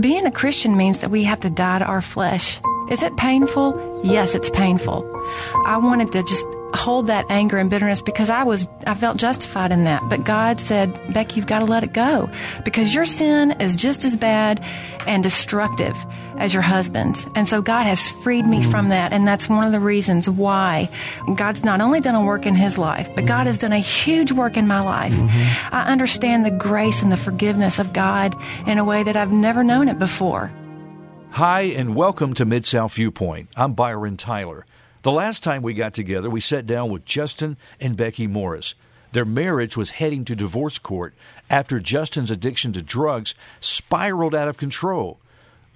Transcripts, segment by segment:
being a Christian means that we have to die to our flesh. Is it painful? Yes, it's painful. I wanted to just hold that anger and bitterness because I was I felt justified in that. But God said, Becky, you've got to let it go because your sin is just as bad and destructive as your husband's. And so God has freed me from that and that's one of the reasons why God's not only done a work in his life, but God has done a huge work in my life. Mm-hmm. I understand the grace and the forgiveness of God in a way that I've never known it before. Hi and welcome to Mid South Viewpoint. I'm Byron Tyler. The last time we got together, we sat down with Justin and Becky Morris. Their marriage was heading to divorce court after Justin's addiction to drugs spiraled out of control.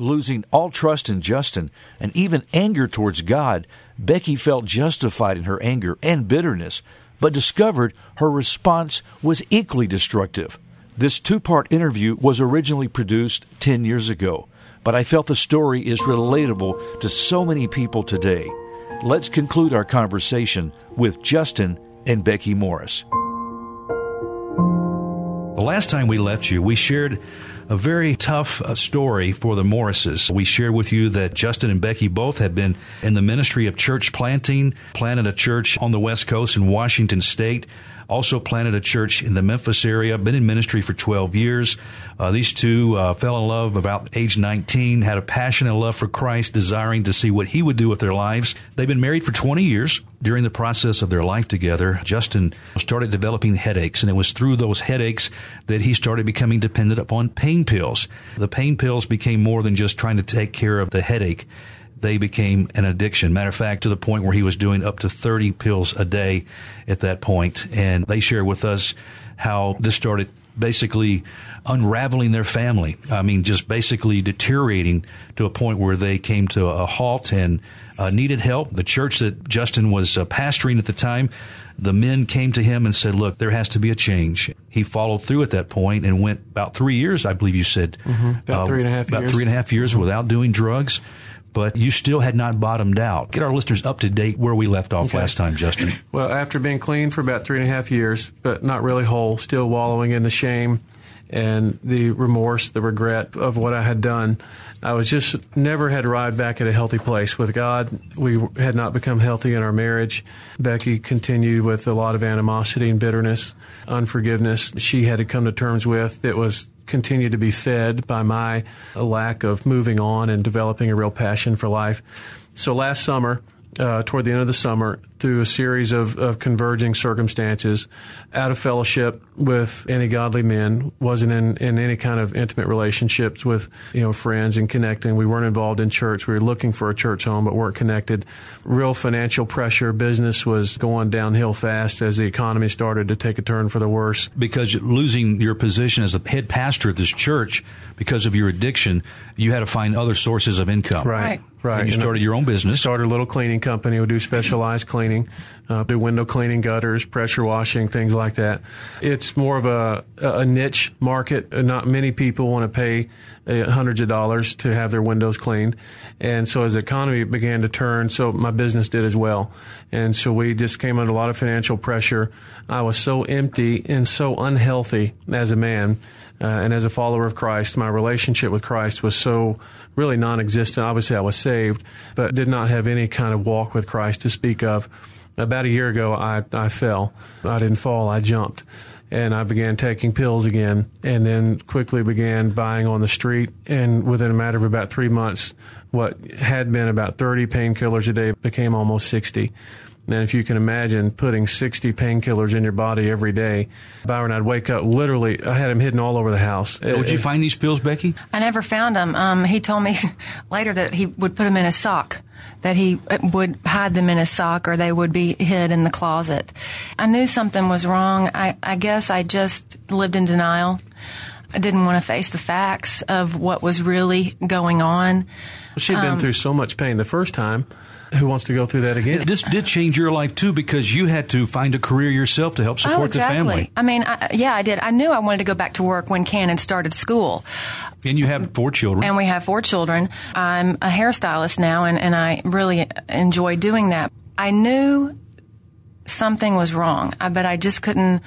Losing all trust in Justin and even anger towards God, Becky felt justified in her anger and bitterness, but discovered her response was equally destructive. This two part interview was originally produced 10 years ago, but I felt the story is relatable to so many people today let's conclude our conversation with Justin and Becky Morris. The last time we left you, we shared a very tough uh, story for the Morrises. We shared with you that Justin and Becky both had been in the ministry of church planting, planted a church on the West Coast in Washington State also planted a church in the Memphis area, been in ministry for 12 years. Uh, these two uh, fell in love about age 19, had a passion and love for Christ, desiring to see what he would do with their lives. They've been married for 20 years. During the process of their life together, Justin started developing headaches, and it was through those headaches that he started becoming dependent upon pain pills. The pain pills became more than just trying to take care of the headache they became an addiction. Matter of fact, to the point where he was doing up to 30 pills a day at that point. And they shared with us how this started basically unraveling their family. I mean, just basically deteriorating to a point where they came to a halt and uh, needed help. The church that Justin was uh, pastoring at the time, the men came to him and said, Look, there has to be a change. He followed through at that point and went about three years, I believe you said. Mm-hmm. About uh, three and a half about years. three and a half years mm-hmm. without doing drugs but you still had not bottomed out. Get our listeners up to date where we left off okay. last time, Justin. Well, after being clean for about three and a half years, but not really whole, still wallowing in the shame and the remorse, the regret of what I had done. I was just never had arrived back at a healthy place with God. We had not become healthy in our marriage. Becky continued with a lot of animosity and bitterness, unforgiveness. She had to come to terms with. It was continue to be fed by my lack of moving on and developing a real passion for life. So last summer, uh, toward the end of the summer through a series of, of converging circumstances, out of fellowship with any godly men, wasn't in, in any kind of intimate relationships with you know friends and connecting. We weren't involved in church. We were looking for a church home, but weren't connected. Real financial pressure. Business was going downhill fast as the economy started to take a turn for the worse. Because losing your position as the head pastor of this church because of your addiction, you had to find other sources of income. Right. right. Right. And you started your own business. Started a little cleaning company. We do specialized cleaning, uh, do window cleaning, gutters, pressure washing, things like that. It's more of a, a niche market. Not many people want to pay uh, hundreds of dollars to have their windows cleaned. And so as the economy began to turn, so my business did as well. And so we just came under a lot of financial pressure. I was so empty and so unhealthy as a man. Uh, and as a follower of Christ, my relationship with Christ was so really non existent. Obviously, I was saved, but did not have any kind of walk with Christ to speak of. About a year ago, I, I fell. I didn't fall, I jumped. And I began taking pills again, and then quickly began buying on the street. And within a matter of about three months, what had been about 30 painkillers a day became almost 60. And if you can imagine putting 60 painkillers in your body every day, Byron, I'd wake up literally, I had them hidden all over the house. Would you find these pills, Becky? I never found them. Um, he told me later that he would put them in a sock that he would hide them in his sock or they would be hid in the closet. I knew something was wrong. I, I guess I just lived in denial. I didn't want to face the facts of what was really going on. Well, she'd been um, through so much pain the first time who wants to go through that again? This did change your life too because you had to find a career yourself to help oh, support oh, exactly. the family. I mean, I, yeah, I did. I knew I wanted to go back to work when Cannon started school. And you have four children. And we have four children. I'm a hairstylist now, and, and I really enjoy doing that. I knew something was wrong, but I just couldn't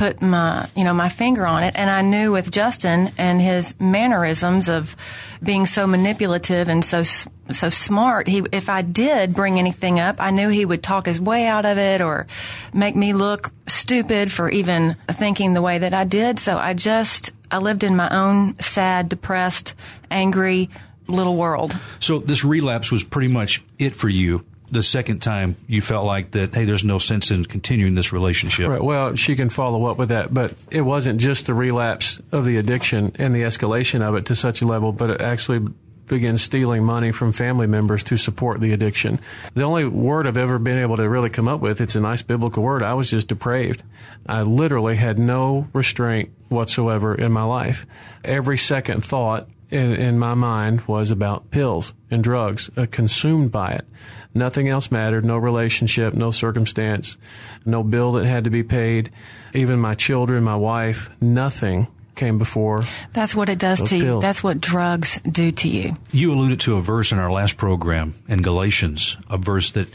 put my, you know, my finger on it. And I knew with Justin and his mannerisms of being so manipulative and so so smart, he if I did bring anything up, I knew he would talk his way out of it or make me look stupid for even thinking the way that I did. So I just I lived in my own sad, depressed, angry little world. So this relapse was pretty much it for you the second time you felt like that, hey, there's no sense in continuing this relationship. Right. Well, she can follow up with that, but it wasn't just the relapse of the addiction and the escalation of it to such a level, but it actually began stealing money from family members to support the addiction. The only word I've ever been able to really come up with, it's a nice biblical word, I was just depraved. I literally had no restraint whatsoever in my life. Every second thought in, in my mind was about pills and drugs, uh, consumed by it. Nothing else mattered. No relationship, no circumstance, no bill that had to be paid. Even my children, my wife, nothing came before. That's what it does to you. pills. That's what drugs do to you. You alluded to a verse in our last program in Galatians, a verse that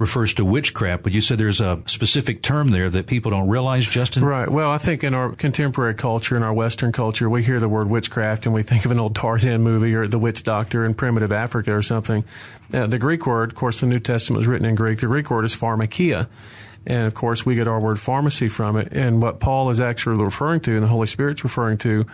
refers to witchcraft, but you said there's a specific term there that people don't realize, Justin? Right. Well, I think in our contemporary culture, in our Western culture, we hear the word witchcraft and we think of an old Tarzan movie or the witch doctor in primitive Africa or something. Uh, the Greek word, of course, the New Testament was written in Greek. The Greek word is pharmakeia. And of course, we get our word pharmacy from it. And what Paul is actually referring to and the Holy Spirit's referring to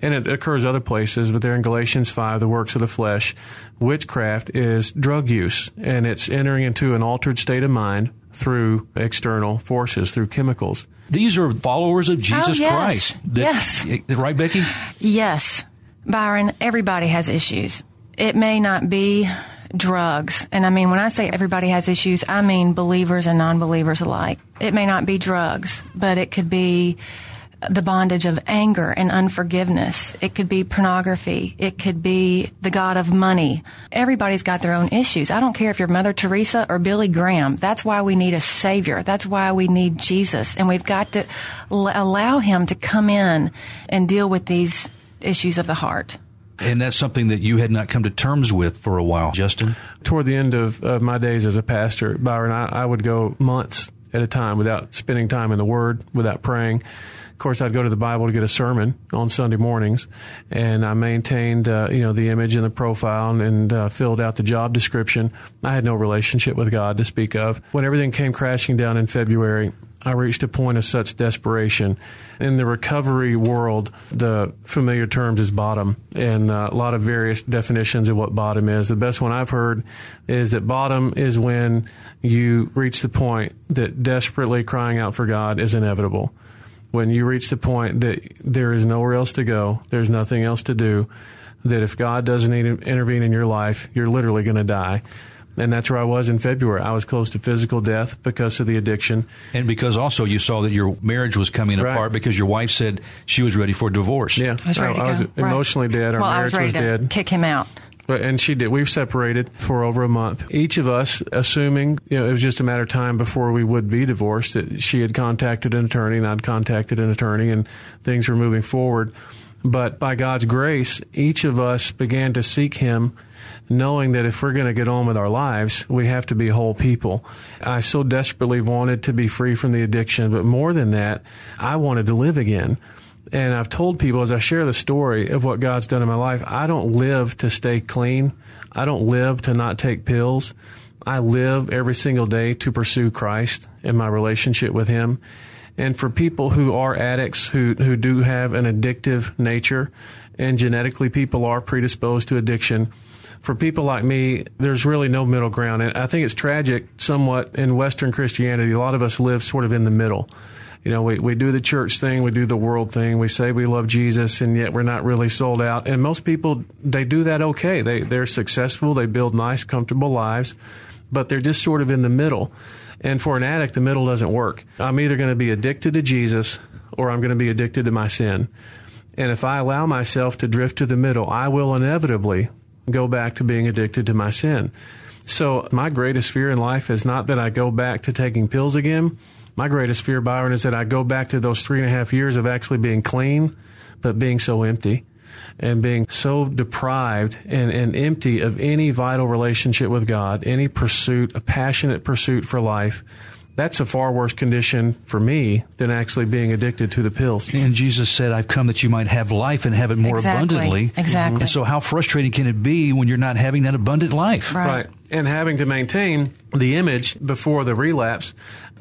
and it occurs other places, but there in Galatians 5, the works of the flesh. Witchcraft is drug use, and it's entering into an altered state of mind through external forces, through chemicals. These are followers of Jesus Oh, yes. Christ. Yes. Eh, right, Becky? Yes, Byron, everybody has issues. It may not be drugs. And I mean, when I say everybody has issues, I mean believers and non believers alike. It may not be drugs, but it could be the bondage of anger and unforgiveness. It could be pornography. It could be the God of money. Everybody's got their own issues. I don't care if you're Mother Teresa or Billy Graham. That's why we need a Savior. That's why we need Jesus. And we've got to l- allow Him to come in and deal with these issues of the heart. And that's something that you had not come to terms with for a while, Justin. Toward the end of, of my days as a pastor, Byron, I, I would go months at a time without spending time in the Word, without praying. Course, I'd go to the Bible to get a sermon on Sunday mornings, and I maintained, uh, you know, the image and the profile and, and uh, filled out the job description. I had no relationship with God to speak of. When everything came crashing down in February, I reached a point of such desperation. In the recovery world, the familiar terms is bottom, and uh, a lot of various definitions of what bottom is. The best one I've heard is that bottom is when you reach the point that desperately crying out for God is inevitable. When you reach the point that there is nowhere else to go, there's nothing else to do, that if God doesn't intervene in your life, you're literally going to die. And that's where I was in February. I was close to physical death because of the addiction. And because also you saw that your marriage was coming Right. apart because your wife said she was ready for divorce. Yeah, I was ready to I was go. Right. emotionally dead. Our well, I marriage was ready to dead. kick him out. And she did. We separated for over a month. Each of us, assuming you know, it was just a matter of time before we would be divorced, that she had contacted an attorney and I'd contacted an attorney, and things were moving forward. But by God's grace, each of us began to seek Him, knowing that if we're going to get on with our lives, we have to be whole people. I so desperately wanted to be free from the addiction, but more than that, I wanted to live again. And I've told people as I share the story of what God's done in my life, I don't live to stay clean. I don't live to not take pills. I live every single day to pursue Christ and my relationship with Him. And for people who are addicts, who, who do have an addictive nature, and genetically people are predisposed to addiction, for people like me, there's really no middle ground. And I think it's tragic somewhat in Western Christianity. A lot of us live sort of in the middle. You know, we, we do the church thing, we do the world thing, we say we love Jesus, and yet we're not really sold out. And most people, they do that okay. They, they're successful, they build nice, comfortable lives, but they're just sort of in the middle. And for an addict, the middle doesn't work. I'm either going to be addicted to Jesus or I'm going to be addicted to my sin. And if I allow myself to drift to the middle, I will inevitably go back to being addicted to my sin. So my greatest fear in life is not that I go back to taking pills again. My greatest fear, Byron, is that I go back to those three and a half years of actually being clean, but being so empty and being so deprived and, and empty of any vital relationship with God, any pursuit, a passionate pursuit for life, that's a far worse condition for me than actually being addicted to the pills. And Jesus said, I've come that you might have life and have it more Exactly. abundantly. Exactly. And so, how frustrating can it be when you're not having that abundant life? Right. And having to maintain the image before the relapse,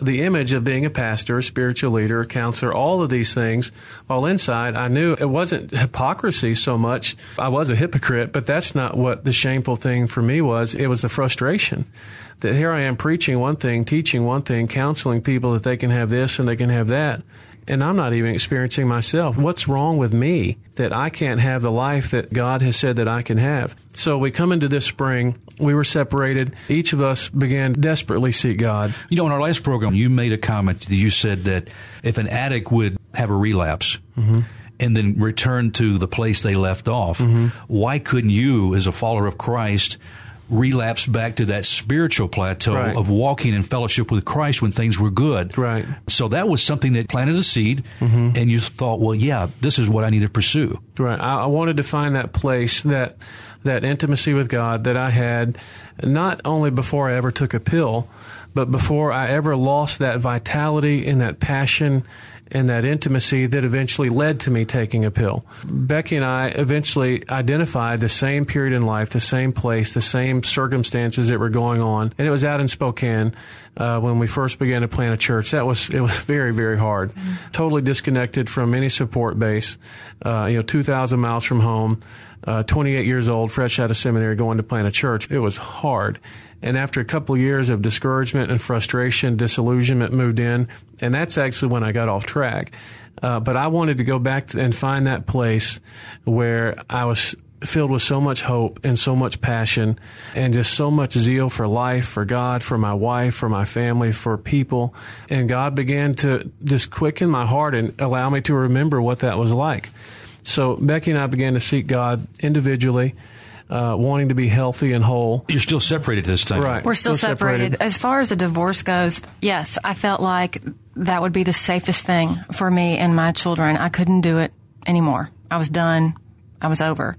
the image of being a pastor, a spiritual leader, a counselor, all of these things, while inside I knew it wasn't hypocrisy so much. I was a hypocrite, but that's not what the shameful thing for me was. It was the frustration that here I am preaching one thing, teaching one thing, counseling people that they can have this and they can have that. And I'm not even experiencing myself. What's wrong with me that I can't have the life that God has said that I can have? So we come into this spring. We were separated. Each of us began desperately seek God. You know, in our last program, you made a comment that you said that if an addict would have a relapse mm-hmm. and then return to the place they left off, mm-hmm. why couldn't you, as a follower of Christ, relapse back to that spiritual plateau Right. of walking in fellowship with Christ when things were good? Right. So that was something that planted a seed, mm-hmm. and you thought, well, yeah, this is what I need to pursue. Right. I, I wanted to find that place, that that intimacy with God that I had, not only before I ever took a pill, but before I ever lost that vitality and that passion and that intimacy that eventually led to me taking a pill. Becky and I eventually identified the same period in life, the same place, the same circumstances that were going on, and it was out in Spokane uh, when we first began to plant a church. That was it was very very hard, totally disconnected from any support base. Uh, you know, two thousand miles from home, uh, twenty eight years old, fresh out of seminary, going to plant a church. It was hard. And after a couple of years of discouragement and frustration, disillusionment moved in, and that's actually when I got off track. Uh, but I wanted to go back to, and find that place where I was filled with so much hope and so much passion and just so much zeal for life, for God, for my wife, for my family, for people. And God began to just quicken my heart and allow me to remember what that was like. So Becky and I began to seek God individually, uh, wanting to be healthy and whole. You're still separated this time. Right. We're still, Still separated. separated. As far as the divorce goes, yes, I felt like that would be the safest thing for me and my children. I couldn't do it anymore. I was done. I was over.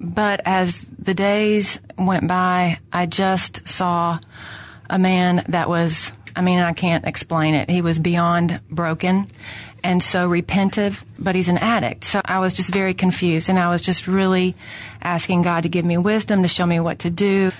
But as the days went by, I just saw a man that was, I mean, I can't explain it. He was beyond broken and so repentive, but he's an addict. So I was just very confused and I was just really asking God to give me wisdom, to show me what to do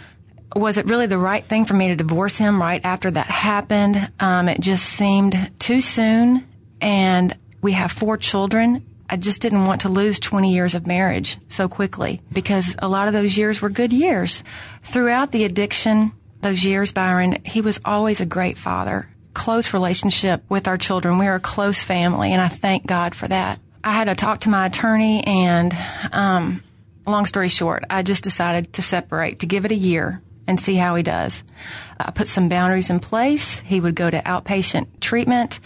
was it really the right thing for me to divorce him right after that happened? Um, it just seemed too soon, and we have four children. I just didn't want to lose 20 years of marriage so quickly because a lot of those years were good years. Throughout the addiction, those years, Byron, he was always a great father, close relationship with our children. We are a close family, and I thank God for that. I had to talk to my attorney, and um, long story short, I just decided to separate, to give it a year and see how he does. I put some boundaries in place. He would go to outpatient treatment.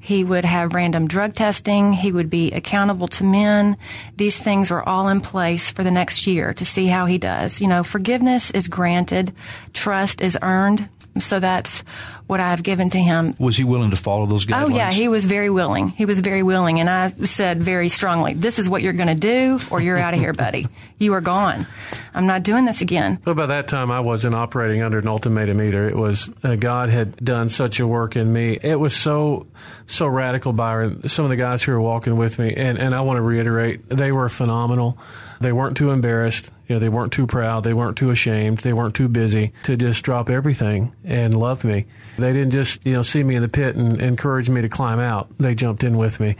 He would have random drug testing. He would be accountable to men. These things were all in place for the next year to see how he does. You know, forgiveness is granted, trust is earned. So that's what I've given to him. Was he willing to follow those guidelines? Oh yeah, he was very willing. He was very willing, and I said very strongly, "This is what you're going to do, or you're out of here, buddy. You are gone. I'm not doing this again." But by that time, I wasn't operating under an ultimatum either. It was uh, God had done such a work in me. It was so so radical, Byron. Some of the guys who were walking with me, and, and I want to reiterate, they were phenomenal. They weren't too embarrassed. You know, they weren't too proud. They weren't too ashamed. They weren't too busy to just drop everything and love me. They didn't just you know see me in the pit and encourage me to climb out. They jumped in with me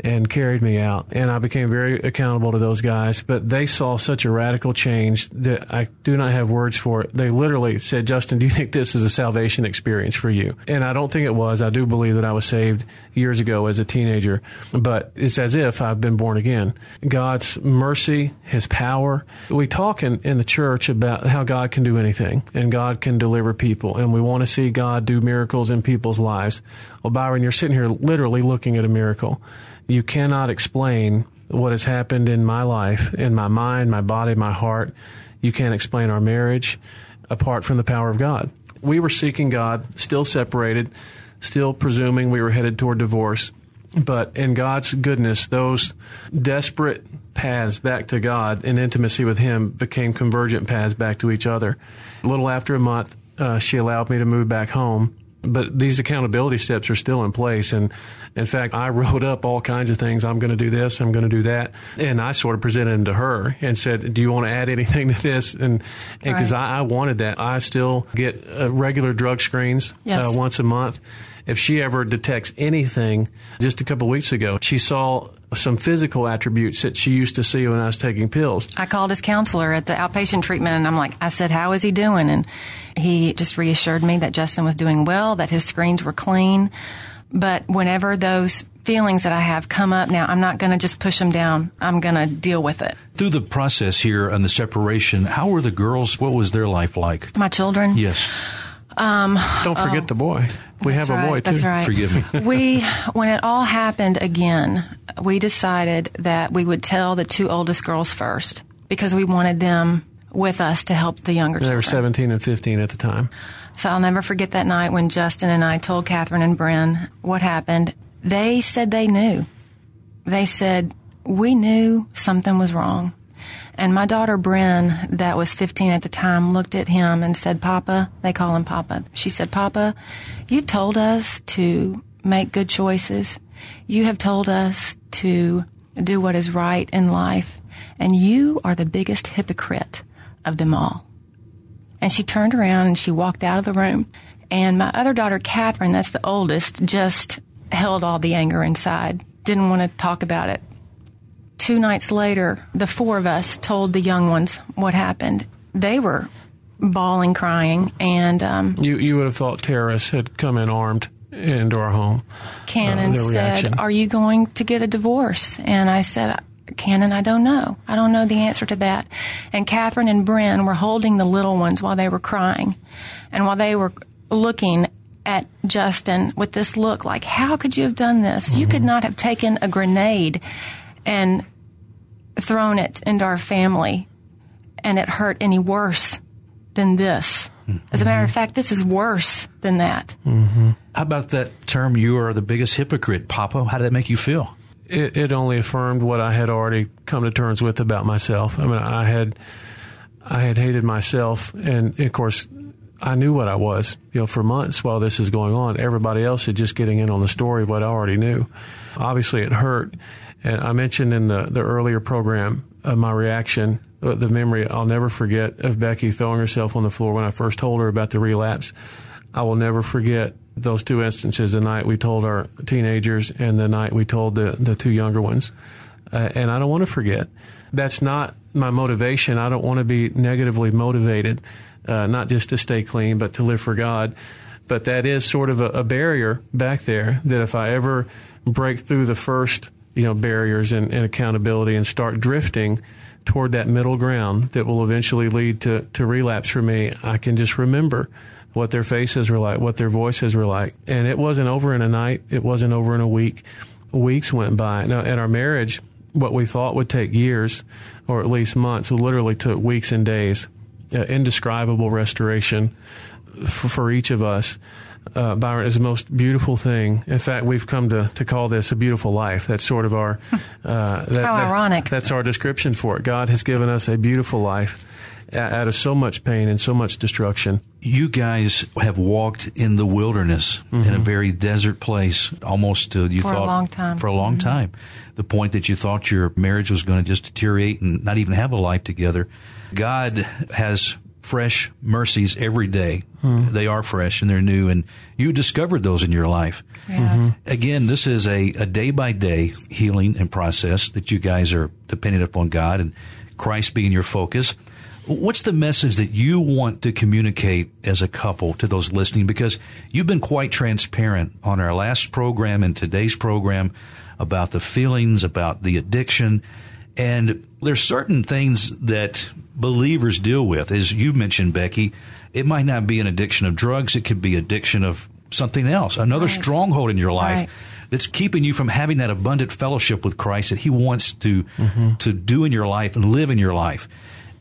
and carried me out. And I became very accountable to those guys. But they saw such a radical change that I do not have words for it. They literally said, Justin, do you think this is a salvation experience for you? And I don't think it was. I do believe that I was saved years ago as a teenager. But it's as if I've been born again. God's mercy, His power. We talk in, in the church about how God can do anything and God can deliver people. And we want to see God do miracles in people's lives. Well, Byron, you're sitting here literally looking at a miracle you cannot explain what has happened in my life, in my mind, my body, my heart. You can't explain our marriage apart from the power of God. We were seeking God, still separated, still presuming we were headed toward divorce. But in God's goodness, those desperate paths back to God and intimacy with Him became convergent paths back to each other. A little after a month, uh, she allowed me to move back home but these accountability steps are still in place. And in fact, I wrote up all kinds of things. I'm going to do this. I'm going to do that. And I sort of presented them to her and said, "Do you want to add anything to this?" And because right. I, I, wanted that, I still get uh, regular drug screens yes. uh, once a month. If she ever detects anything, just a couple weeks ago, she saw some physical attributes that she used to see when I was taking pills. I called his counselor at the outpatient treatment and I'm like, I said, how is he doing? And he just reassured me that Justin was doing well, that his screens were clean. But whenever those feelings that I have come up now, I'm not going to just push them down. I'm going to deal with it. Through the process here and the separation, how were the girls? What was their life like? My children? Yes. Um, Don't forget oh, the boy. We have right, a boy too. That's right. Forgive me. we, when it all happened again, we decided that we would tell the two oldest girls first because we wanted them with us to help the younger they children. were 17 and 15 at the time. So I'll never forget that night when Justin and I told Catherine and Bryn what happened. They said they knew. They said, we knew something was wrong. And my daughter Bryn, that was 15 at the time, looked at him and said, Papa, they call him Papa. She said, Papa, you've told us to make good choices. You have told us to do what is right in life. And you are the biggest hypocrite of them all. And she turned around and she walked out of the room. And my other daughter, Catherine, that's the oldest, just held all the anger inside, didn't want to talk about it. Two nights later, the four of us told the young ones what happened. They were bawling, crying, and um, you you would have thought terrorists had come in armed into our home. Cannon uh, said, "Are you going to get a divorce?" And I said, Cannon, I don't know. I don't know the answer to that. And Catherine and Bryn were holding the little ones while they were crying. And while they were looking at Justin with this look like, how could you have done this? Mm-hmm. You could mm-hmm. not have taken a grenade and thrown it into our family and it hurt any worse than this. Mm-hmm. As a matter of fact, this is worse than that. Mm-hmm. How about that term, you are the biggest hypocrite, Papa? How did that make you feel? It, it only affirmed what I had already come to terms with about myself. I mean, I had I had hated myself, and of course, I knew what I was. You know, for months while this is going on, everybody else is just getting in on the story of what I already knew. Obviously, it hurt, and I mentioned in the the earlier program uh, my reaction, uh, the memory I'll never forget of Becky throwing herself on the floor when I first told her about the relapse. I will never forget those two instances the night we told our teenagers and the night we told the, the two younger ones. Uh, and I don't want to forget. That's not my motivation. I don't want to be negatively motivated, uh, not just to stay clean, but to live for God. But that is sort of a, a barrier back there that if I ever break through the first you know barriers and, and accountability and start drifting toward that middle ground that will eventually lead to, to relapse for me, I can just remember what their faces were like, what their voices were like. And it wasn't over in a night. It wasn't over in a week. Weeks went by. Now, in our marriage, what we thought would take years, or at least months, literally took weeks and days. Uh, indescribable restoration for, for, each of us. Uh, Byron is the most beautiful thing. In fact, we've come to, to call this a beautiful life. That's sort of our. Uh, that, How ironic. That, that's our description for it. God has given us a beautiful life out of so much pain and so much destruction. You guys have walked in the wilderness mm-hmm. in a mm-hmm. very desert place, almost to you for thought a long time. for a long mm-hmm. time. The point that you thought your marriage was going to just deteriorate and not even have a life together. God has fresh mercies every day. Mm-hmm. They are fresh and they're new, and you discovered those in your life. Yeah. Mm-hmm. Again, this is a, a day by day healing and process that you guys are dependent upon God and Christ being your focus. What's the message that you want to communicate as a couple to those listening? Because you've been quite transparent on our last program and today's program about the feelings, about the addiction. And there's certain things that believers deal with. As you mentioned, Becky, it might not be an addiction of drugs. It could be addiction of something else, another right. stronghold in your life. Right. That's keeping you from having that abundant fellowship with Christ that He wants to mm-hmm. to do in your life and live in your life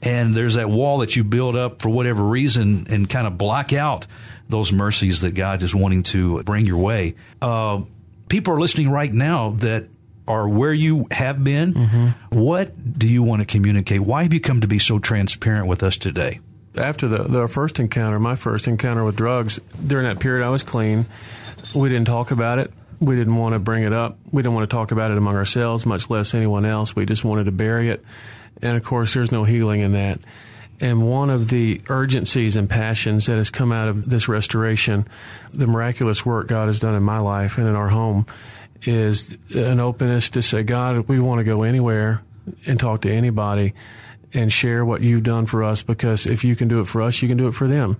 and there's that wall that you build up for whatever reason and kind of block out those mercies that God is wanting to bring your way. Uh, people are listening right now that are where you have been. Mm-hmm. What do you want to communicate? Why have you come to be so transparent with us today? after the, the first encounter, my first encounter with drugs, during that period I was clean. We didn't talk about it. We didn't want to bring it up. We didn't want to talk about it among ourselves, much less anyone else. We just wanted to bury it. And of course, there's no healing in that. And one of the urgencies and passions that has come out of this restoration, the miraculous work God has done in my life and in our home, is an openness to say, God, we want to go anywhere and talk to anybody and share what you've done for us because if you can do it for us, you can do it for them.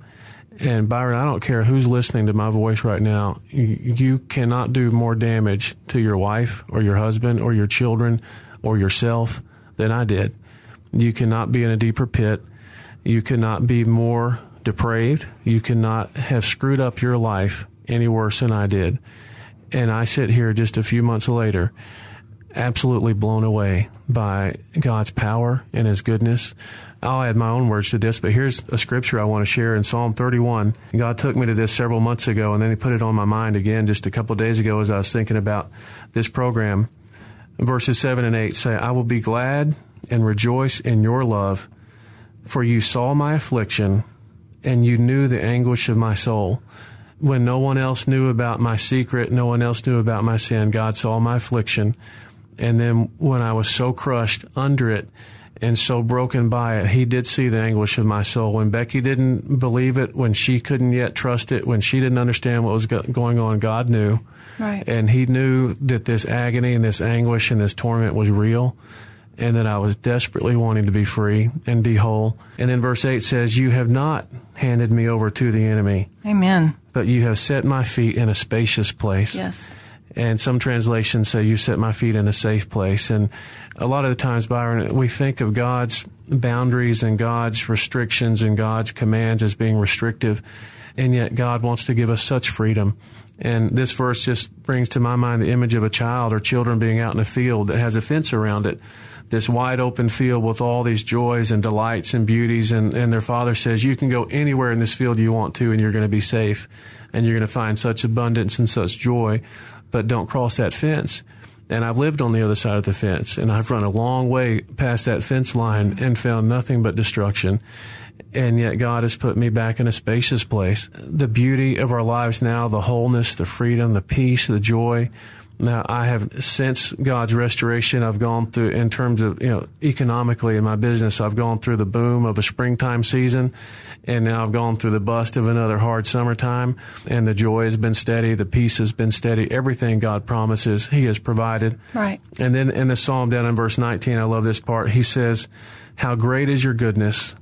And Byron, I don't care who's listening to my voice right now, you cannot do more damage to your wife or your husband or your children or yourself than I did. You cannot be in a deeper pit. You cannot be more depraved. You cannot have screwed up your life any worse than I did. And I sit here just a few months later absolutely blown away by God's power and His goodness. I'll add my own words to this, but here's a scripture I want to share in Psalm 31. God took me to this several months ago, and then He put it on my mind again just a couple days ago as I was thinking about this program. Verses 7 and 8 say, I will be glad and rejoice in your love, for you saw my affliction, and you knew the anguish of my soul when no one else knew about my secret, no one else knew about my sin, God saw my affliction and then when I was so crushed under it and so broken by it, he did see the anguish of my soul. When Becky didn't believe it, when she couldn't yet trust it, when she didn't understand what was going on, God knew. Right. And he knew that this agony and this anguish and this torment was real and that I was desperately wanting to be free and be whole. And then verse 8 says, You have not handed me over to the enemy. Amen. But you have set my feet in a spacious place. Yes. And some translations say, You set my feet in a safe place. And a lot of the times, Byron, we think of God's boundaries and God's restrictions and God's commands as being restrictive. And yet, God wants to give us such freedom. And this verse just brings to my mind the image of a child or children being out in a field that has a fence around it. This wide open field with all these joys and delights and beauties. And, and their father says, You can go anywhere in this field you want to, and you're going to be safe. And you're going to find such abundance and such joy but don't cross that fence. And I've lived on the other side of the fence, and I've run a long way past that fence line and found nothing but destruction. And yet, God has put me back in a spacious place. The beauty of our lives now, the wholeness, the freedom, the peace, the joy, now, I have since God's restoration, I've gone through in terms of you know economically in my business. I've gone through the boom of a springtime season, and now I've gone through the bust of another hard summertime. And the joy has been steady, the peace has been steady. Everything God promises, He has provided. Right. And then in the psalm down in verse 19, I love this part. He says, "How great is your goodness,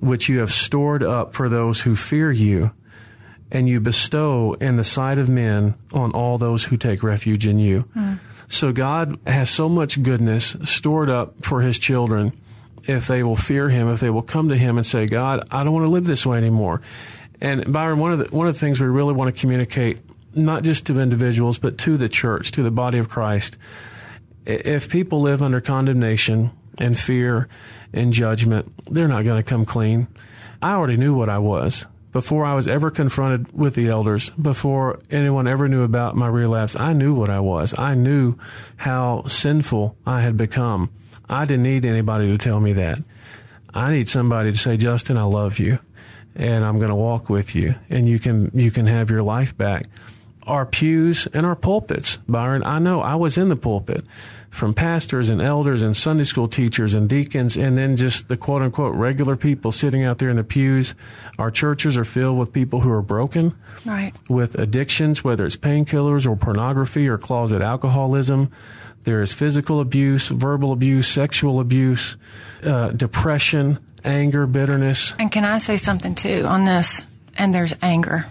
which you have stored up for those who fear you." and you bestow in the sight of men on all those who take refuge in you. Mm. So God has so much goodness stored up for his children if they will fear him, if they will come to him and say, God, I don't want to live this way anymore. And Byron, one of the, one of the things we really want to communicate, not just to individuals, but to the church, to the body of Christ, if people live under condemnation and fear and judgment, they're not going to come clean. I already knew what I was before I was ever confronted with the elders, before anyone ever knew about my relapse, I knew what I was. I knew how sinful I had become. I didn't need anybody to tell me that. I need somebody to say, Justin, I love you and I'm going to walk with you and you can, you can have your life back. Our pews and our pulpits, Byron, I know I was in the pulpit from pastors and elders and Sunday school teachers and deacons, and then just the quote unquote regular people sitting out there in the pews. Our churches are filled with people who are broken, right. with addictions, whether it's painkillers or pornography or closet alcoholism. There is physical abuse, verbal abuse, sexual abuse, uh, depression, anger, bitterness. And can I say something too on this? And there's anger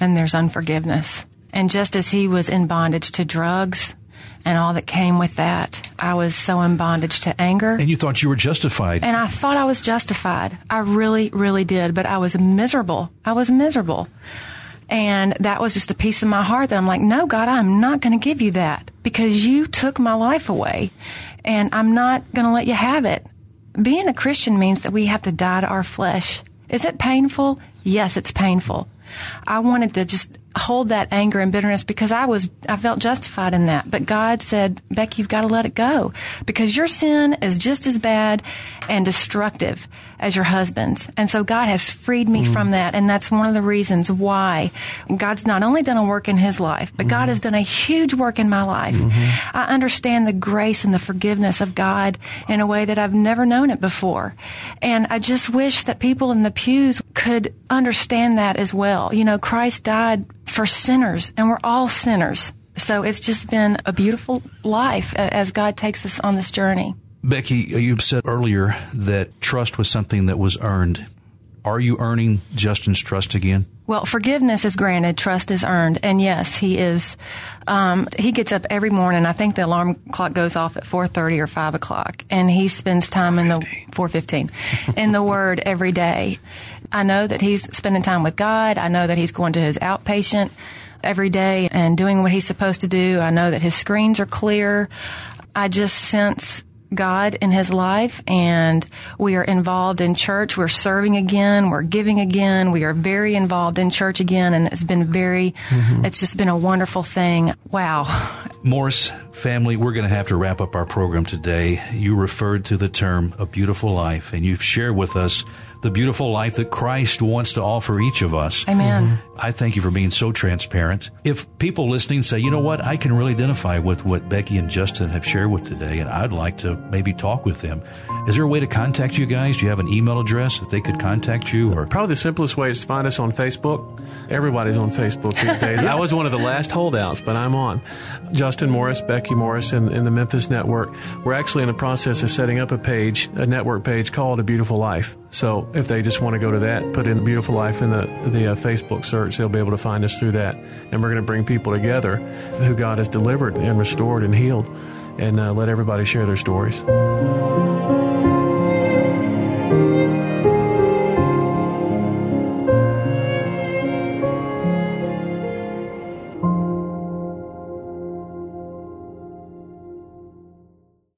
and there's unforgiveness. And just as he was in bondage to drugs, and all that came with that. I was so in bondage to anger. And you thought you were justified. And I thought I was justified. I really, really did. But I was miserable. I was miserable. And that was just a piece of my heart that I'm like, no, God, I'm not going to give you that because you took my life away and I'm not going to let you have it. Being a Christian means that we have to die to our flesh. Is it painful? Yes, it's painful. I wanted to just hold that anger and bitterness because I was, I felt justified in that. But God said, Becky, you've got to let it go because your sin is just as bad and destructive as your husband's. And so God has freed me mm. from that. And that's one of the reasons why God's not only done a work in his life, but mm. God has done a huge work in my life. Mm-hmm. I understand the grace and the forgiveness of God in a way that I've never known it before. And I just wish that people in the pews could understand that as well. You know, Christ died for sinners, and we're all sinners. So it's just been a beautiful life as God takes us on this journey. Becky, you said earlier that trust was something that was earned. Are you earning Justin's trust again? Well, forgiveness is granted, trust is earned, and yes, he is. Um, he gets up every morning. I think the alarm clock goes off at four thirty or five o'clock, and he spends time in the four fifteen in the Word every day. I know that he's spending time with God. I know that he's going to his outpatient every day and doing what he's supposed to do. I know that his screens are clear. I just sense God in his life and we are involved in church. We're serving again. We're giving again. We are very involved in church again and it's been very, mm-hmm. it's just been a wonderful thing. Wow. Morris family, we're going to have to wrap up our program today. You referred to the term a beautiful life and you've shared with us the beautiful life that Christ wants to offer each of us. Amen. Mm-hmm. I thank you for being so transparent. If people listening say, you know what, I can really identify with what Becky and Justin have shared with today, and I'd like to maybe talk with them, is there a way to contact you guys? Do you have an email address that they could contact you? Or probably the simplest way is to find us on Facebook. Everybody's on Facebook these days. I was one of the last holdouts, but I'm on. Justin Morris, Becky Morris, and, the Memphis Network. We're actually in the process of setting up a page, a network page called A Beautiful Life. So if they just want to go to that, put in the Beautiful Life in the the uh, Facebook search, they'll be able to find us through that. And we're going to bring people together who God has delivered and restored and healed, and uh, let everybody share their stories.